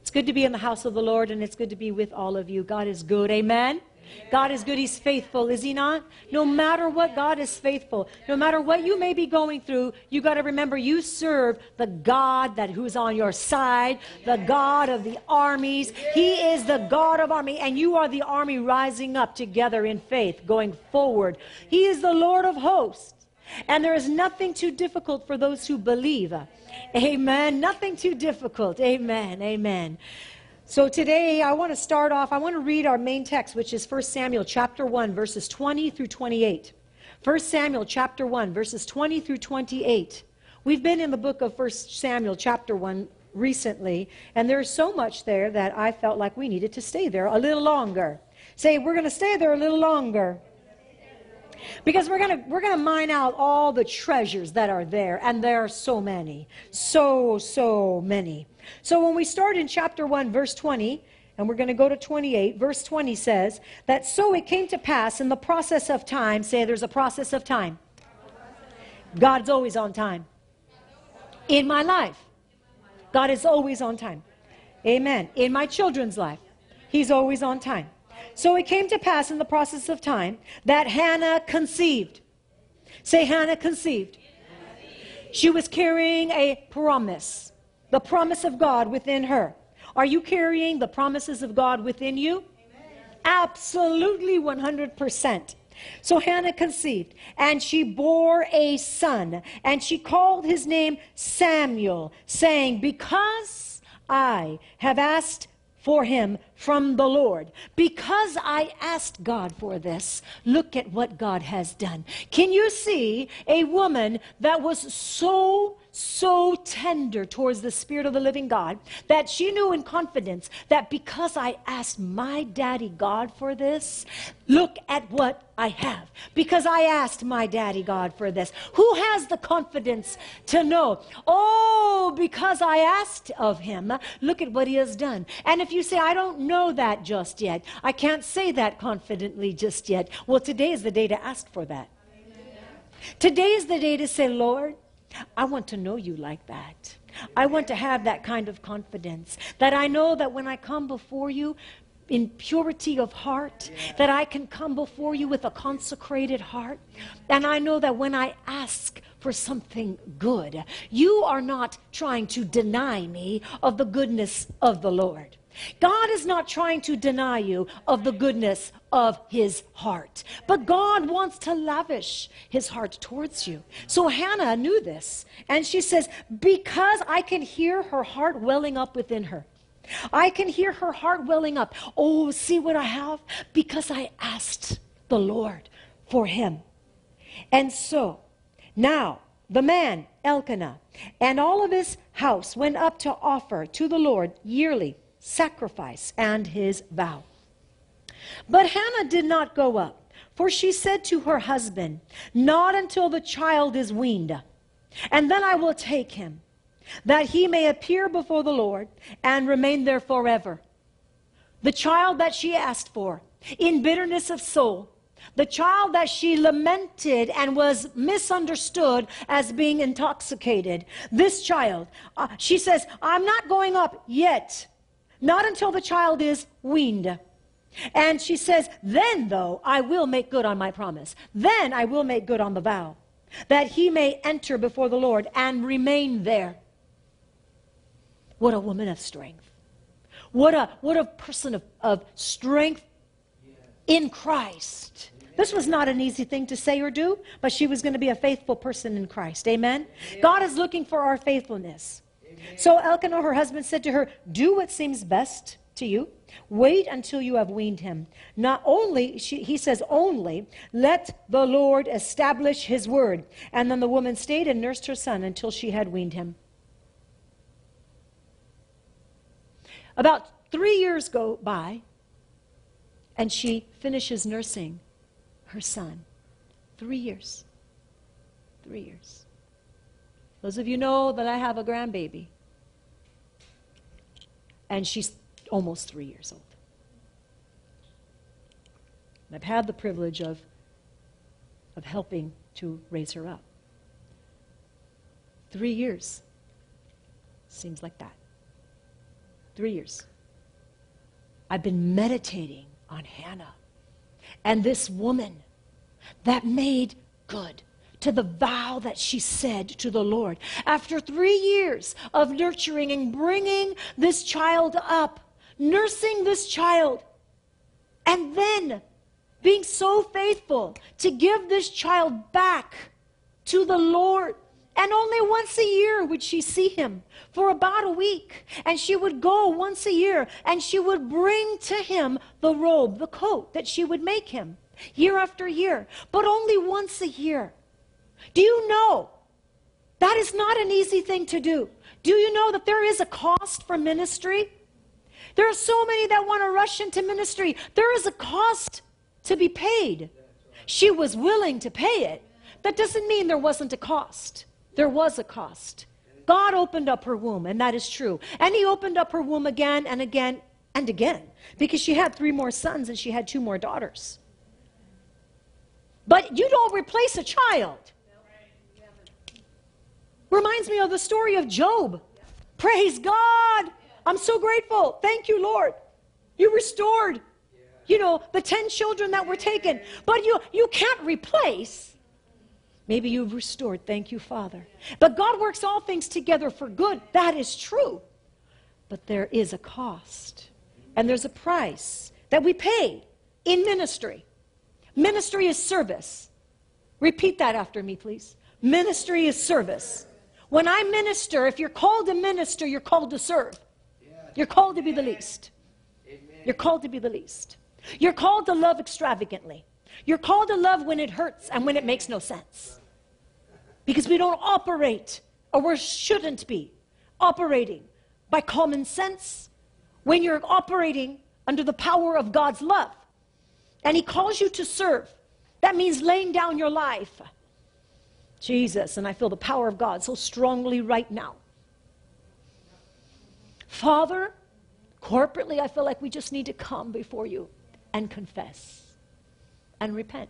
It's good to be in the house of the Lord, and it's good to be with all of you. God is good. Amen. God is good. He's faithful, is He not? No matter what, God is faithful. No matter what you may be going through, you got to remember you serve the God that who's on your side, the God of the armies. He is the God of army, and you are the army rising up together in faith, going forward. He is the Lord of hosts, and there is nothing too difficult for those who believe. Amen. Nothing too difficult. Amen. Amen. So today I want to start off, I want to read our main text, which is 1 Samuel chapter 1, verses 20 through 28. 1 Samuel chapter 1, verses 20 through 28. We've been in the book of 1 Samuel chapter 1 recently, and there's so much there that I felt like we needed to stay there a little longer. Say, we're going to stay there a little longer. Because we're going to we're going to mine out all the treasures that are there and there are so many. So so many. So when we start in chapter 1, verse 20, and we're going to go to 28, verse 20 says that so it came to pass in the process of time, say there's a process of time. God's always on time. In my life, God is always on time. Amen. In my children's life, He's always on time. So it came to pass in the process of time that Hannah conceived. Say, Hannah conceived. She was carrying a promise the promise of God within her. Are you carrying the promises of God within you? Absolutely 100%. So Hannah conceived, and she bore a son, and she called his name Samuel, saying, Because I have asked for him from the Lord. Because I asked God for this, look at what God has done. Can you see a woman that was so so tender towards the Spirit of the living God that she knew in confidence that because I asked my daddy God for this, look at what I have. Because I asked my daddy God for this. Who has the confidence to know? Oh, because I asked of him, look at what he has done. And if you say, I don't know that just yet, I can't say that confidently just yet, well, today is the day to ask for that. Today is the day to say, Lord, I want to know you like that. I want to have that kind of confidence that I know that when I come before you in purity of heart, that I can come before you with a consecrated heart. And I know that when I ask for something good, you are not trying to deny me of the goodness of the Lord. God is not trying to deny you of the goodness of his heart, but God wants to lavish his heart towards you. So Hannah knew this, and she says, Because I can hear her heart welling up within her. I can hear her heart welling up. Oh, see what I have? Because I asked the Lord for him. And so, now, the man, Elkanah, and all of his house went up to offer to the Lord yearly sacrifice and his vow. But Hannah did not go up, for she said to her husband, Not until the child is weaned, and then I will take him, that he may appear before the Lord and remain there forever. The child that she asked for, in bitterness of soul, the child that she lamented and was misunderstood as being intoxicated, this child, uh, she says, I'm not going up yet not until the child is weaned. And she says, Then, though, I will make good on my promise. Then I will make good on the vow, that he may enter before the Lord and remain there. What a woman of strength. What a, what a person of, of strength in Christ. This was not an easy thing to say or do, but she was going to be a faithful person in Christ. Amen? God is looking for our faithfulness. So Elkanah, her husband, said to her, Do what seems best to you. Wait until you have weaned him. Not only, she, he says, only let the Lord establish his word. And then the woman stayed and nursed her son until she had weaned him. About three years go by, and she finishes nursing her son. Three years. Three years. Those of you know that I have a grandbaby. And she's almost three years old. And I've had the privilege of, of helping to raise her up. Three years seems like that. Three years. I've been meditating on Hannah and this woman that made good to the vow that she said to the Lord. After three years of nurturing and bringing this child up, nursing this child, and then being so faithful to give this child back to the Lord. And only once a year would she see him for about a week. And she would go once a year and she would bring to him the robe, the coat that she would make him year after year, but only once a year. Do you know that is not an easy thing to do? Do you know that there is a cost for ministry? There are so many that want to rush into ministry. There is a cost to be paid. She was willing to pay it. That doesn't mean there wasn't a cost. There was a cost. God opened up her womb, and that is true. And He opened up her womb again and again and again because she had three more sons and she had two more daughters. But you don't replace a child. Reminds me of the story of Job. Praise God. I'm so grateful. Thank you, Lord. You restored, you know, the 10 children that were taken. But you, you can't replace. Maybe you've restored. Thank you, Father. But God works all things together for good. That is true. But there is a cost. And there's a price that we pay in ministry. Ministry is service. Repeat that after me, please. Ministry is service. When I minister, if you're called to minister, you're called to serve. You're called to be the least. You're called to be the least. You're called to love extravagantly. You're called to love when it hurts and when it makes no sense. Because we don't operate, or we shouldn't be, operating by common sense when you're operating under the power of God's love. And He calls you to serve. That means laying down your life. Jesus, and I feel the power of God so strongly right now. Father, corporately, I feel like we just need to come before you and confess and repent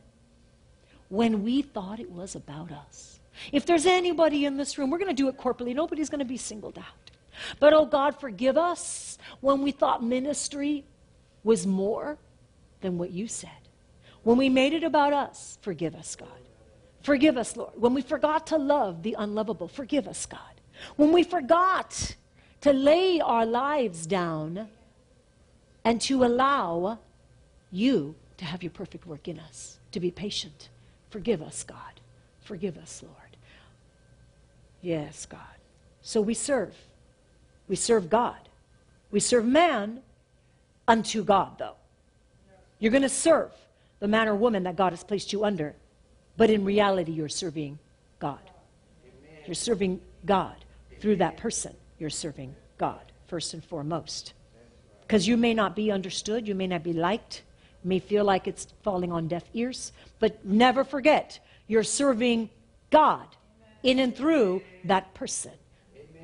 when we thought it was about us. If there's anybody in this room, we're going to do it corporately. Nobody's going to be singled out. But oh God, forgive us when we thought ministry was more than what you said. When we made it about us, forgive us, God. Forgive us, Lord. When we forgot to love the unlovable, forgive us, God. When we forgot to lay our lives down and to allow you to have your perfect work in us, to be patient. Forgive us, God. Forgive us, Lord. Yes, God. So we serve. We serve God. We serve man unto God, though. You're going to serve the man or woman that God has placed you under, but in reality, you're serving God. You're serving God through that person you're serving God first and foremost. Because you may not be understood, you may not be liked, you may feel like it's falling on deaf ears, but never forget you're serving God in and through that person.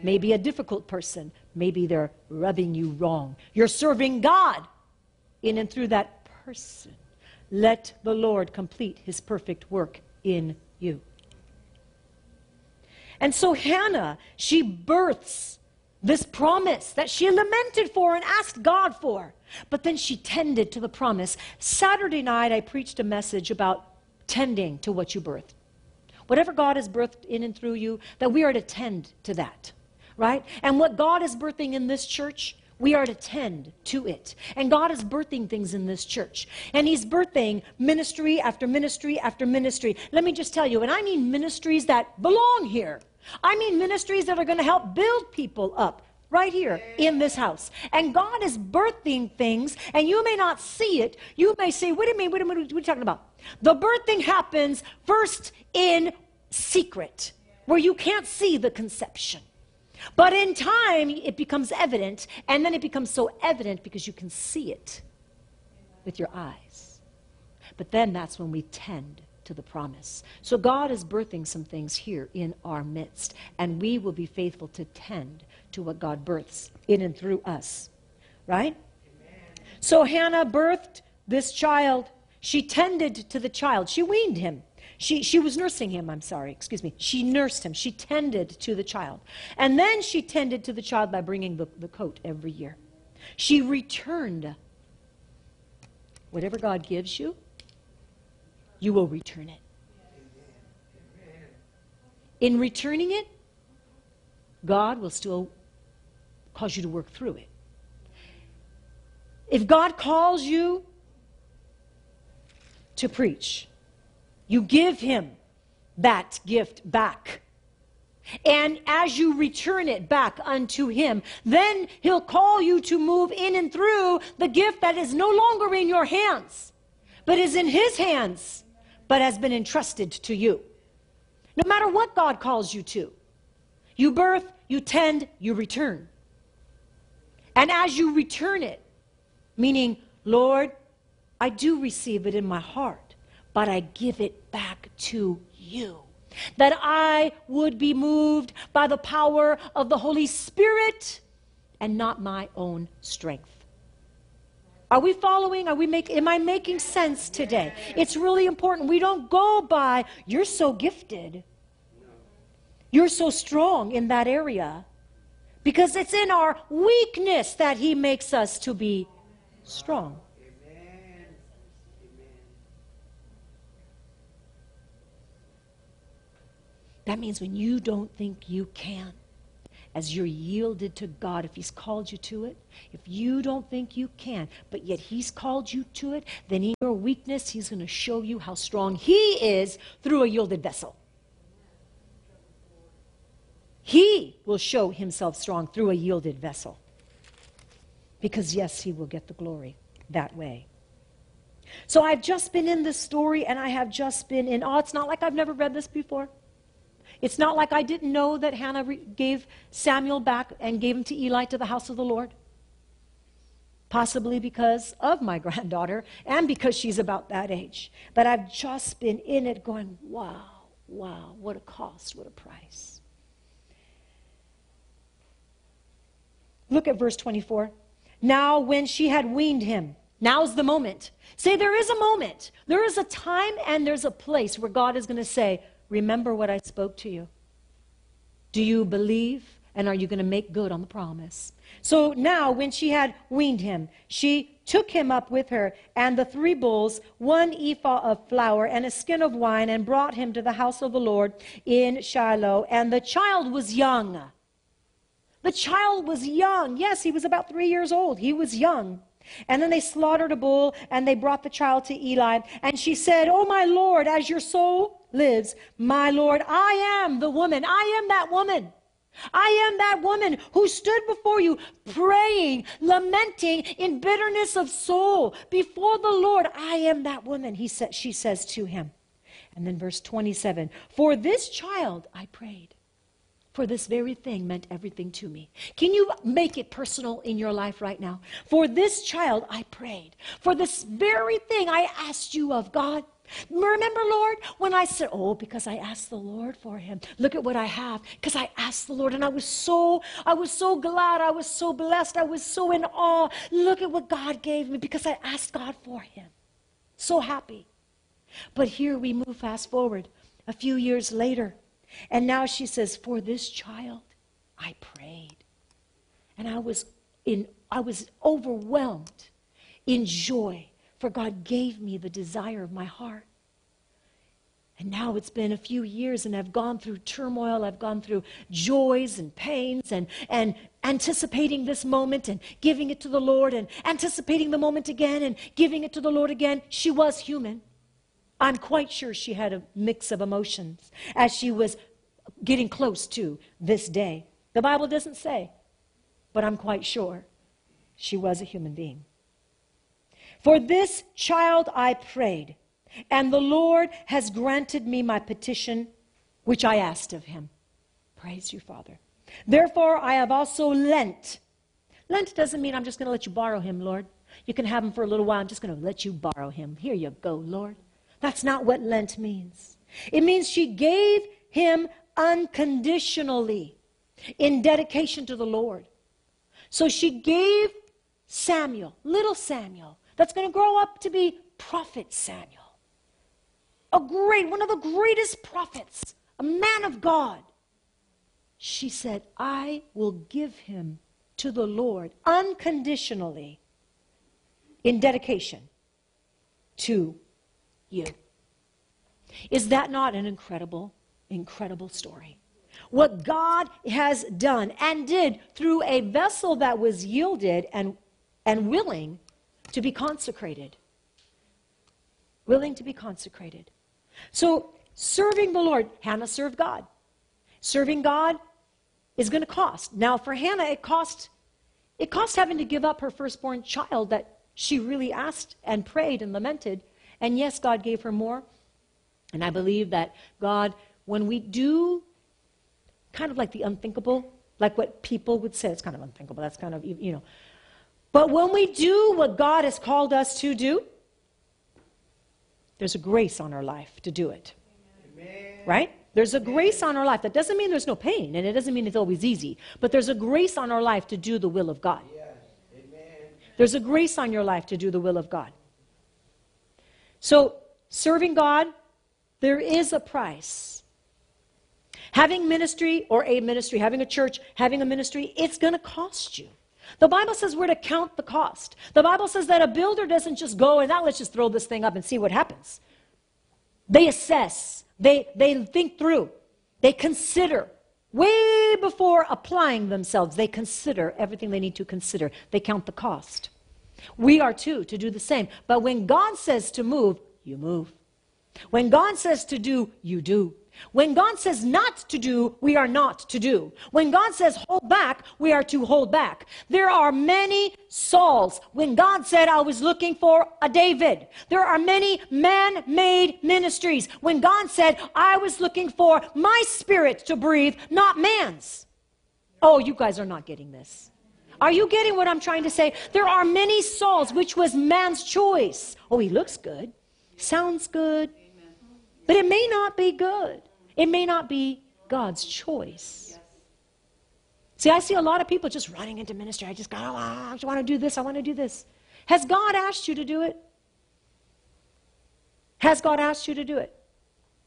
Maybe a difficult person, maybe they're rubbing you wrong. You're serving God in and through that person. Let the Lord complete his perfect work in you. And so Hannah, she births this promise that she lamented for and asked God for. But then she tended to the promise. Saturday night, I preached a message about tending to what you birthed. Whatever God has birthed in and through you, that we are to tend to that, right? And what God is birthing in this church, we are to tend to it. And God is birthing things in this church. And He's birthing ministry after ministry after ministry. Let me just tell you, and I mean ministries that belong here. I mean ministries that are going to help build people up right here in this house. And God is birthing things, and you may not see it. You may say, minute, wait a minute, what are you talking about? The birthing happens first in secret, where you can't see the conception. But in time, it becomes evident, and then it becomes so evident because you can see it with your eyes. But then that's when we tend to the promise. So God is birthing some things here in our midst, and we will be faithful to tend to what God births in and through us. Right? Amen. So Hannah birthed this child. She tended to the child. She weaned him. She, she was nursing him, I'm sorry, excuse me. She nursed him. She tended to the child. And then she tended to the child by bringing the, the coat every year. She returned. Whatever God gives you, you will return it. In returning it, God will still cause you to work through it. If God calls you to preach, you give Him that gift back. And as you return it back unto Him, then He'll call you to move in and through the gift that is no longer in your hands, but is in His hands, but has been entrusted to you. No matter what God calls you to, you birth, you tend, you return. And as you return it, meaning, Lord, I do receive it in my heart, but I give it back to you. That I would be moved by the power of the Holy Spirit and not my own strength. Are we following? Are we make, am I making sense today? It's really important. We don't go by, you're so gifted. You're so strong in that area. Because it's in our weakness that He makes us to be strong. That means when you don't think you can, as you're yielded to God, if He's called you to it, if you don't think you can, but yet He's called you to it, then in your weakness, He's going to show you how strong He is through a yielded vessel. He will show Himself strong through a yielded vessel. Because, yes, He will get the glory that way. So I've just been in this story and I have just been in awe. It's not like I've never read this before. It's not like I didn't know that Hannah re- gave Samuel back and gave him to Eli to the house of the Lord. Possibly because of my granddaughter and because she's about that age. But I've just been in it going, wow, wow, what a cost, what a price. Look at verse 24. Now, when she had weaned him, now's the moment. Say, there is a moment. There is a time and there's a place where God is going to say, Remember what I spoke to you. Do you believe? And are you going to make good on the promise? So now, when she had weaned him, she took him up with her and the three bulls, one ephah of flour, and a skin of wine, and brought him to the house of the Lord in Shiloh. And the child was young. The child was young. Yes, he was about three years old. He was young. And then they slaughtered a bull and they brought the child to Eli. And she said, Oh, my Lord, as your soul lives, my Lord, I am the woman. I am that woman. I am that woman who stood before you praying, lamenting in bitterness of soul before the Lord. I am that woman, he sa- she says to him. And then verse 27 For this child I prayed for this very thing meant everything to me. Can you make it personal in your life right now? For this child, I prayed. For this very thing I asked you of God. Remember, Lord, when I said, Oh, because I asked the Lord for him. Look at what I have. Because I asked the Lord, and I was so, I was so glad, I was so blessed, I was so in awe. Look at what God gave me because I asked God for him. So happy. But here we move fast forward. A few years later, and now she says, For this child, I prayed. And I was, in, I was overwhelmed in joy, for God gave me the desire of my heart. And now it's been a few years, and I've gone through turmoil, I've gone through joys and pains, and, and anticipating this moment and giving it to the Lord, and anticipating the moment again and giving it to the Lord again. She was human. I'm quite sure she had a mix of emotions as she was getting close to this day. The Bible doesn't say, but I'm quite sure she was a human being. For this child I prayed, and the Lord has granted me my petition, which I asked of him. Praise you, Father. Therefore, I have also lent. Lent doesn't mean I'm just going to let you borrow him, Lord. You can have him for a little while. I'm just going to let you borrow him. Here you go, Lord. That's not what Lent means. It means she gave him unconditionally in dedication to the Lord. So she gave Samuel, little Samuel, that's going to grow up to be prophet Samuel. A great, one of the greatest prophets, a man of God. She said, I will give him to the Lord unconditionally in dedication to you. Is that not an incredible, incredible story? What God has done and did through a vessel that was yielded and, and willing to be consecrated. Willing to be consecrated. So, serving the Lord, Hannah served God. Serving God is going to cost. Now, for Hannah, it cost, it cost having to give up her firstborn child that she really asked and prayed and lamented. And yes, God gave her more. And I believe that God, when we do kind of like the unthinkable, like what people would say, it's kind of unthinkable, that's kind of, you know. But when we do what God has called us to do, there's a grace on our life to do it. Amen. Right? There's a grace on our life. That doesn't mean there's no pain, and it doesn't mean it's always easy, but there's a grace on our life to do the will of God. There's a grace on your life to do the will of God. So, serving God, there is a price. Having ministry or a ministry, having a church, having a ministry, it's going to cost you. The Bible says we're to count the cost. The Bible says that a builder doesn't just go and now let's just throw this thing up and see what happens. They assess. They, they think through, they consider. Way before applying themselves, they consider everything they need to consider. They count the cost. We are too to do the same. But when God says to move, you move. When God says to do, you do. When God says not to do, we are not to do. When God says hold back, we are to hold back. There are many Sauls. When God said, I was looking for a David, there are many man made ministries. When God said, I was looking for my spirit to breathe, not man's. Oh, you guys are not getting this. Are you getting what I'm trying to say? There are many Sauls, which was man's choice. Oh, he looks good, sounds good, but it may not be good. It may not be God's choice. See, I see a lot of people just running into ministry. I just got, oh, ah, I just want to do this. I want to do this. Has God asked you to do it? Has God asked you to do it?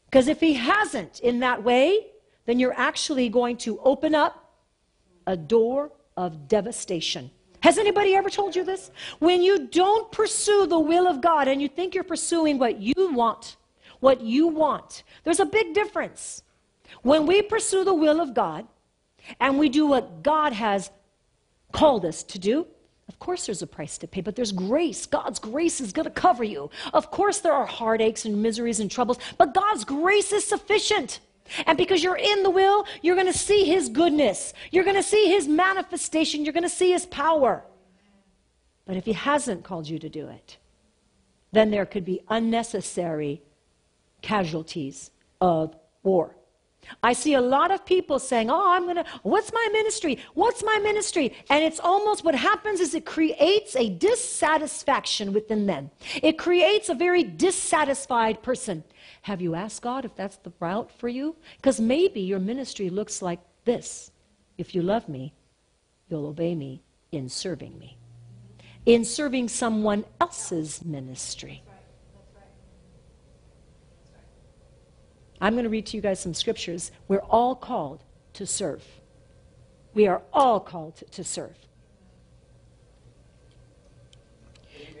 Because if He hasn't in that way, then you're actually going to open up a door of devastation. Has anybody ever told you this? When you don't pursue the will of God and you think you're pursuing what you want, what you want. There's a big difference. When we pursue the will of God and we do what God has called us to do, of course there's a price to pay, but there's grace. God's grace is going to cover you. Of course there are heartaches and miseries and troubles, but God's grace is sufficient. And because you're in the will, you're going to see His goodness. You're going to see His manifestation. You're going to see His power. But if He hasn't called you to do it, then there could be unnecessary casualties of war. I see a lot of people saying, Oh, I'm going to, what's my ministry? What's my ministry? And it's almost what happens is it creates a dissatisfaction within them. It creates a very dissatisfied person. Have you asked God if that's the route for you? Because maybe your ministry looks like this If you love me, you'll obey me in serving me, in serving someone else's ministry. I'm going to read to you guys some scriptures. We're all called to serve. We are all called to serve.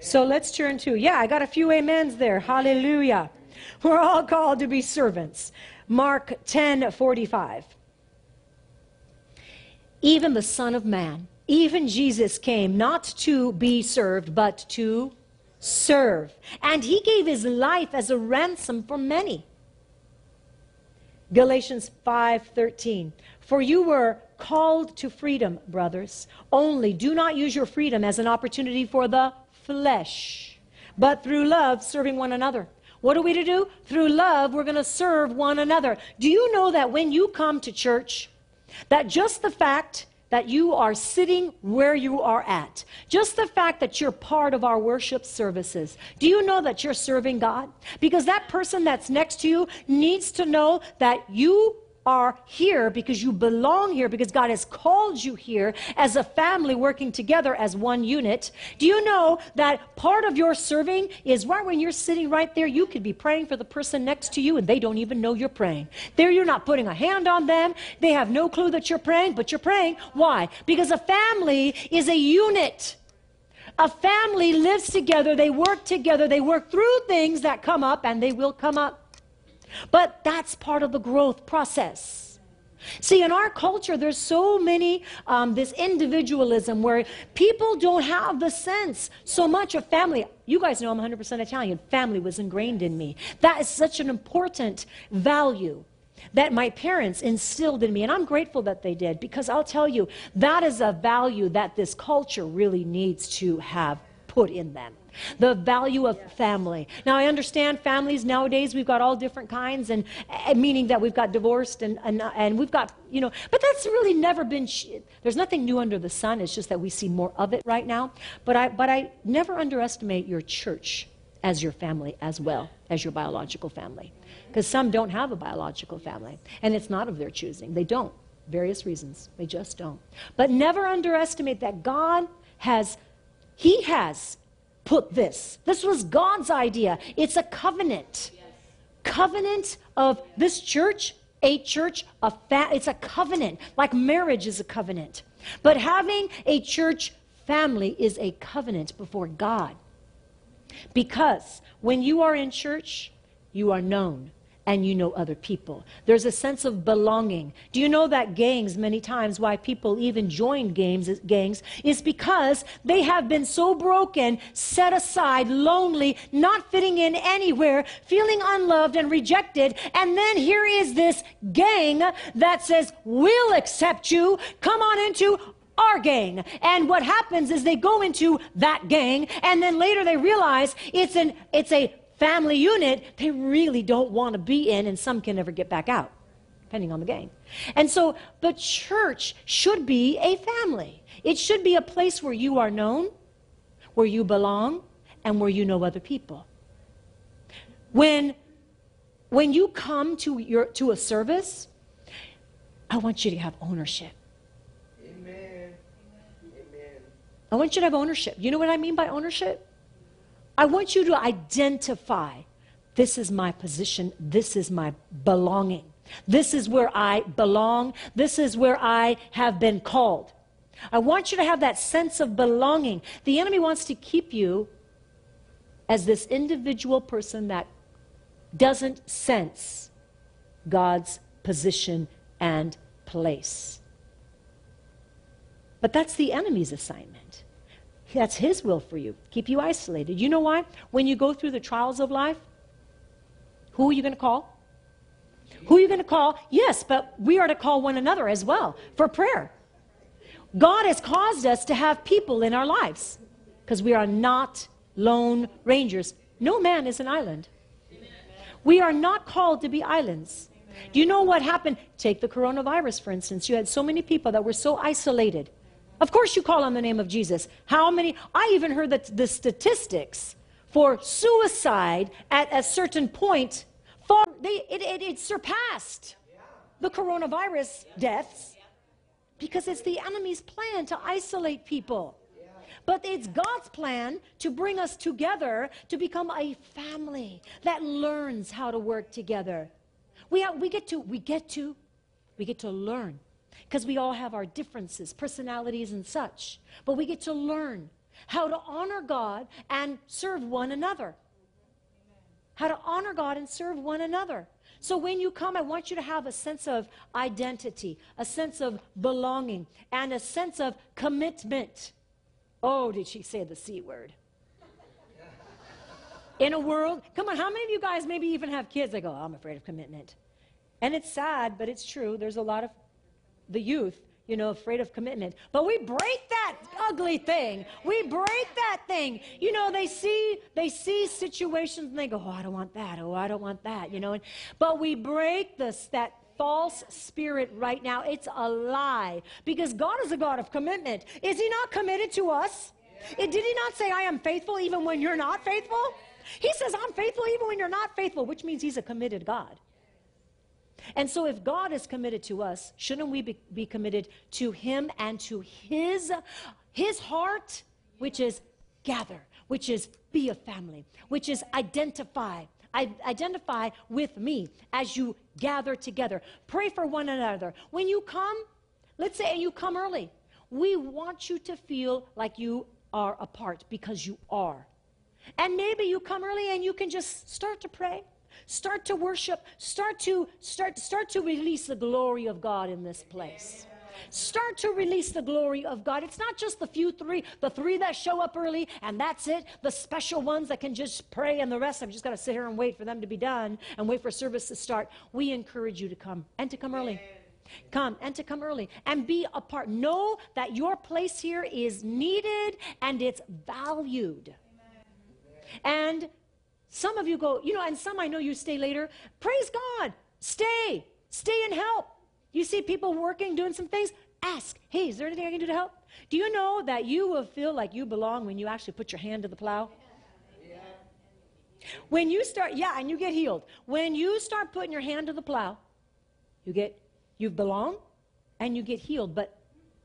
So let's turn to, yeah, I got a few amens there. Hallelujah. We're all called to be servants. Mark 10 45. Even the Son of Man, even Jesus came not to be served, but to serve. And he gave his life as a ransom for many. Galatians 5:13 For you were called to freedom, brothers. Only do not use your freedom as an opportunity for the flesh, but through love serving one another. What are we to do? Through love, we're going to serve one another. Do you know that when you come to church, that just the fact that you are sitting where you are at. Just the fact that you're part of our worship services. Do you know that you're serving God? Because that person that's next to you needs to know that you are here because you belong here, because God has called you here as a family working together as one unit. Do you know that part of your serving is right when you're sitting right there, you could be praying for the person next to you and they don't even know you're praying. There, you're not putting a hand on them. They have no clue that you're praying, but you're praying. Why? Because a family is a unit. A family lives together, they work together, they work through things that come up, and they will come up. But that's part of the growth process. See, in our culture, there's so many, um, this individualism where people don't have the sense so much of family. You guys know I'm 100% Italian. Family was ingrained in me. That is such an important value that my parents instilled in me. And I'm grateful that they did because I'll tell you, that is a value that this culture really needs to have put in them the value of family. Now, I understand families nowadays, we've got all different kinds, and, and meaning that we've got divorced and, and, and, we've got, you know, but that's really never been, there's nothing new under the sun. It's just that we see more of it right now. But I, but I never underestimate your church as your family as well as your biological family. Because some don't have a biological family, and it's not of their choosing. They don't. Various reasons. They just don't. But never underestimate that God has, He has put this. This was God's idea. It's a covenant. Yes. Covenant of this church, a church, a fa- it's a covenant. Like marriage is a covenant. But having a church family is a covenant before God. Because when you are in church, you are known and you know other people. There's a sense of belonging. Do you know that gangs, many times, why people even join games, gangs, is because they have been so broken, set aside, lonely, not fitting in anywhere, feeling unloved and rejected. And then here is this gang that says, We'll accept you. Come on into our gang. And what happens is they go into that gang, and then later they realize it's an it's a family unit they really don't want to be in, and some can never get back out, depending on the game. And so but church should be a family. It should be a place where you are known, where you belong, and where you know other people. When, when you come to, your, to a service, I want you to have ownership. Amen. Amen. I want you to have ownership. You know what I mean by ownership? I want you to identify this is my position, this is my belonging. This is where I belong. This is where I have been called. I want you to have that sense of belonging. The enemy wants to keep you as this individual person that doesn't sense God's position and place. But that's the enemy's assignment. That's His will for you. Keep you isolated. You know why? When you go through the trials of life, who are you going to call? Who are you going to call? Yes, but we are to call one another as well for prayer. God has caused us to have people in our lives because we are not lone rangers. No man is an island. We are not called to be islands. Do you know what happened? Take the coronavirus, for instance. You had so many people that were so isolated of course, you call on the name of Jesus. How many? I even heard that the statistics for suicide at a certain point, far, they, it, it, it surpassed the coronavirus deaths because it's the enemy's plan to isolate people. But it's God's plan to bring us together to become a family that learns how to work together. We, have, we get to, we get to, we get to learn because we all have our differences, personalities, and such. But we get to learn how to honor God and serve one another. How to honor God and serve one another. So when you come, I want you to have a sense of identity, a sense of belonging, and a sense of commitment. Oh, did she say the C word? In a world, come on, how many of you guys maybe even have kids that go, oh, I'm afraid of commitment? And it's sad, but it's true. There's a lot of the youth, you know, afraid of commitment. But we break that ugly thing. We break that thing. You know, they see they see situations and they go, "Oh, I don't want that. Oh, I don't want that." You know, and, but we break this that false spirit right now. It's a lie because God is a God of commitment. Is He not committed to us? Did He not say, "I am faithful even when you're not faithful"? He says, "I'm faithful even when you're not faithful," which means He's a committed God. And so, if God is committed to us, shouldn't we be, be committed to Him and to His, His heart, which is gather, which is be a family, which is identify. I identify with me as you gather together. Pray for one another. When you come, let's say you come early. We want you to feel like you are a part because you are. And maybe you come early and you can just start to pray, start to worship, start to start start to release the glory of God in this place. Start to release the glory of God. It's not just the few three, the three that show up early and that's it, the special ones that can just pray and the rest I've just got to sit here and wait for them to be done and wait for service to start. We encourage you to come and to come early. Come and to come early and be a part. Know that your place here is needed and it's valued. And some of you go, you know, and some I know you stay later. Praise God. Stay. Stay and help. You see people working, doing some things, ask, hey, is there anything I can do to help? Do you know that you will feel like you belong when you actually put your hand to the plow? When you start, yeah, and you get healed. When you start putting your hand to the plow, you get, you belong and you get healed, but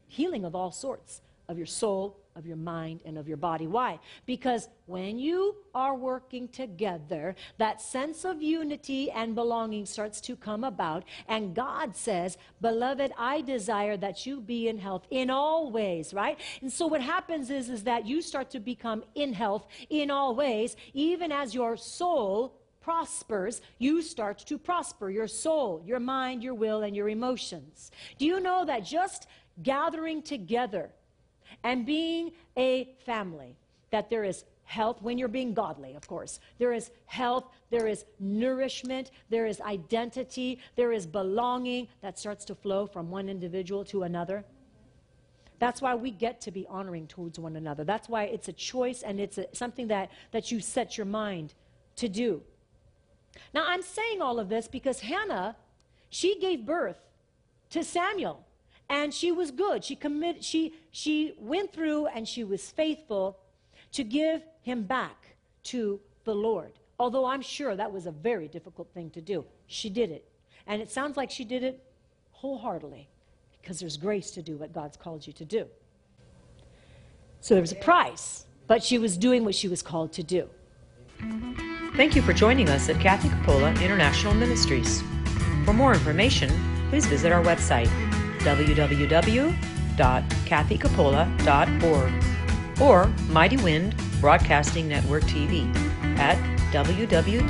healing of all sorts of your soul, of your mind and of your body. Why? Because when you are working together, that sense of unity and belonging starts to come about. And God says, Beloved, I desire that you be in health in all ways, right? And so what happens is, is that you start to become in health in all ways, even as your soul prospers, you start to prosper your soul, your mind, your will, and your emotions. Do you know that just gathering together, and being a family, that there is health when you're being godly, of course. There is health, there is nourishment, there is identity, there is belonging that starts to flow from one individual to another. That's why we get to be honoring towards one another. That's why it's a choice and it's a, something that, that you set your mind to do. Now, I'm saying all of this because Hannah, she gave birth to Samuel and she was good. She committed, she, she went through and she was faithful to give him back to the Lord. Although I'm sure that was a very difficult thing to do. She did it. And it sounds like she did it wholeheartedly because there's grace to do what God's called you to do. So there was a price, but she was doing what she was called to do. Thank you for joining us at Kathy Capola International Ministries. For more information, please visit our website www.kathycapola.org or Mighty Wind Broadcasting Network TV at www.mwbn.tv.